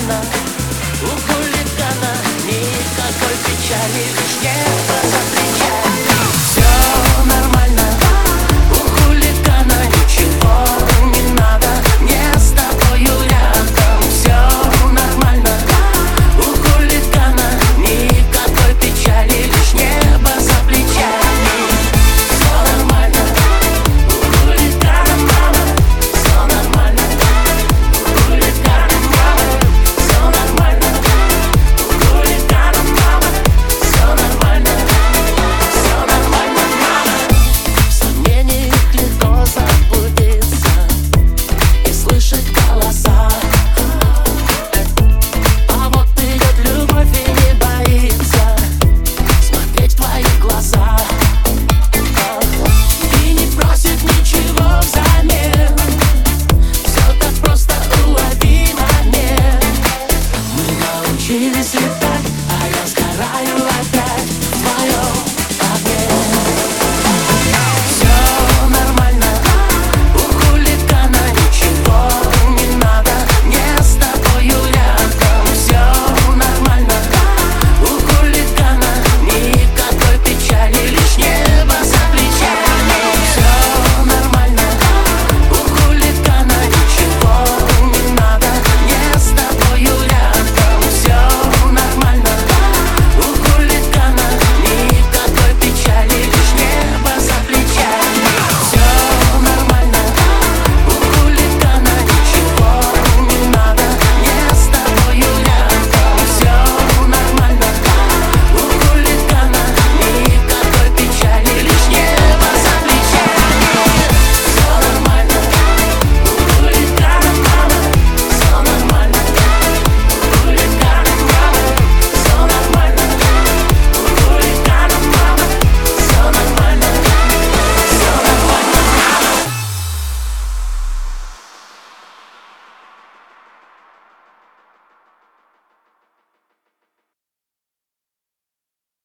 хулигана, у хулигана Никакой печали лишь небо Tive esse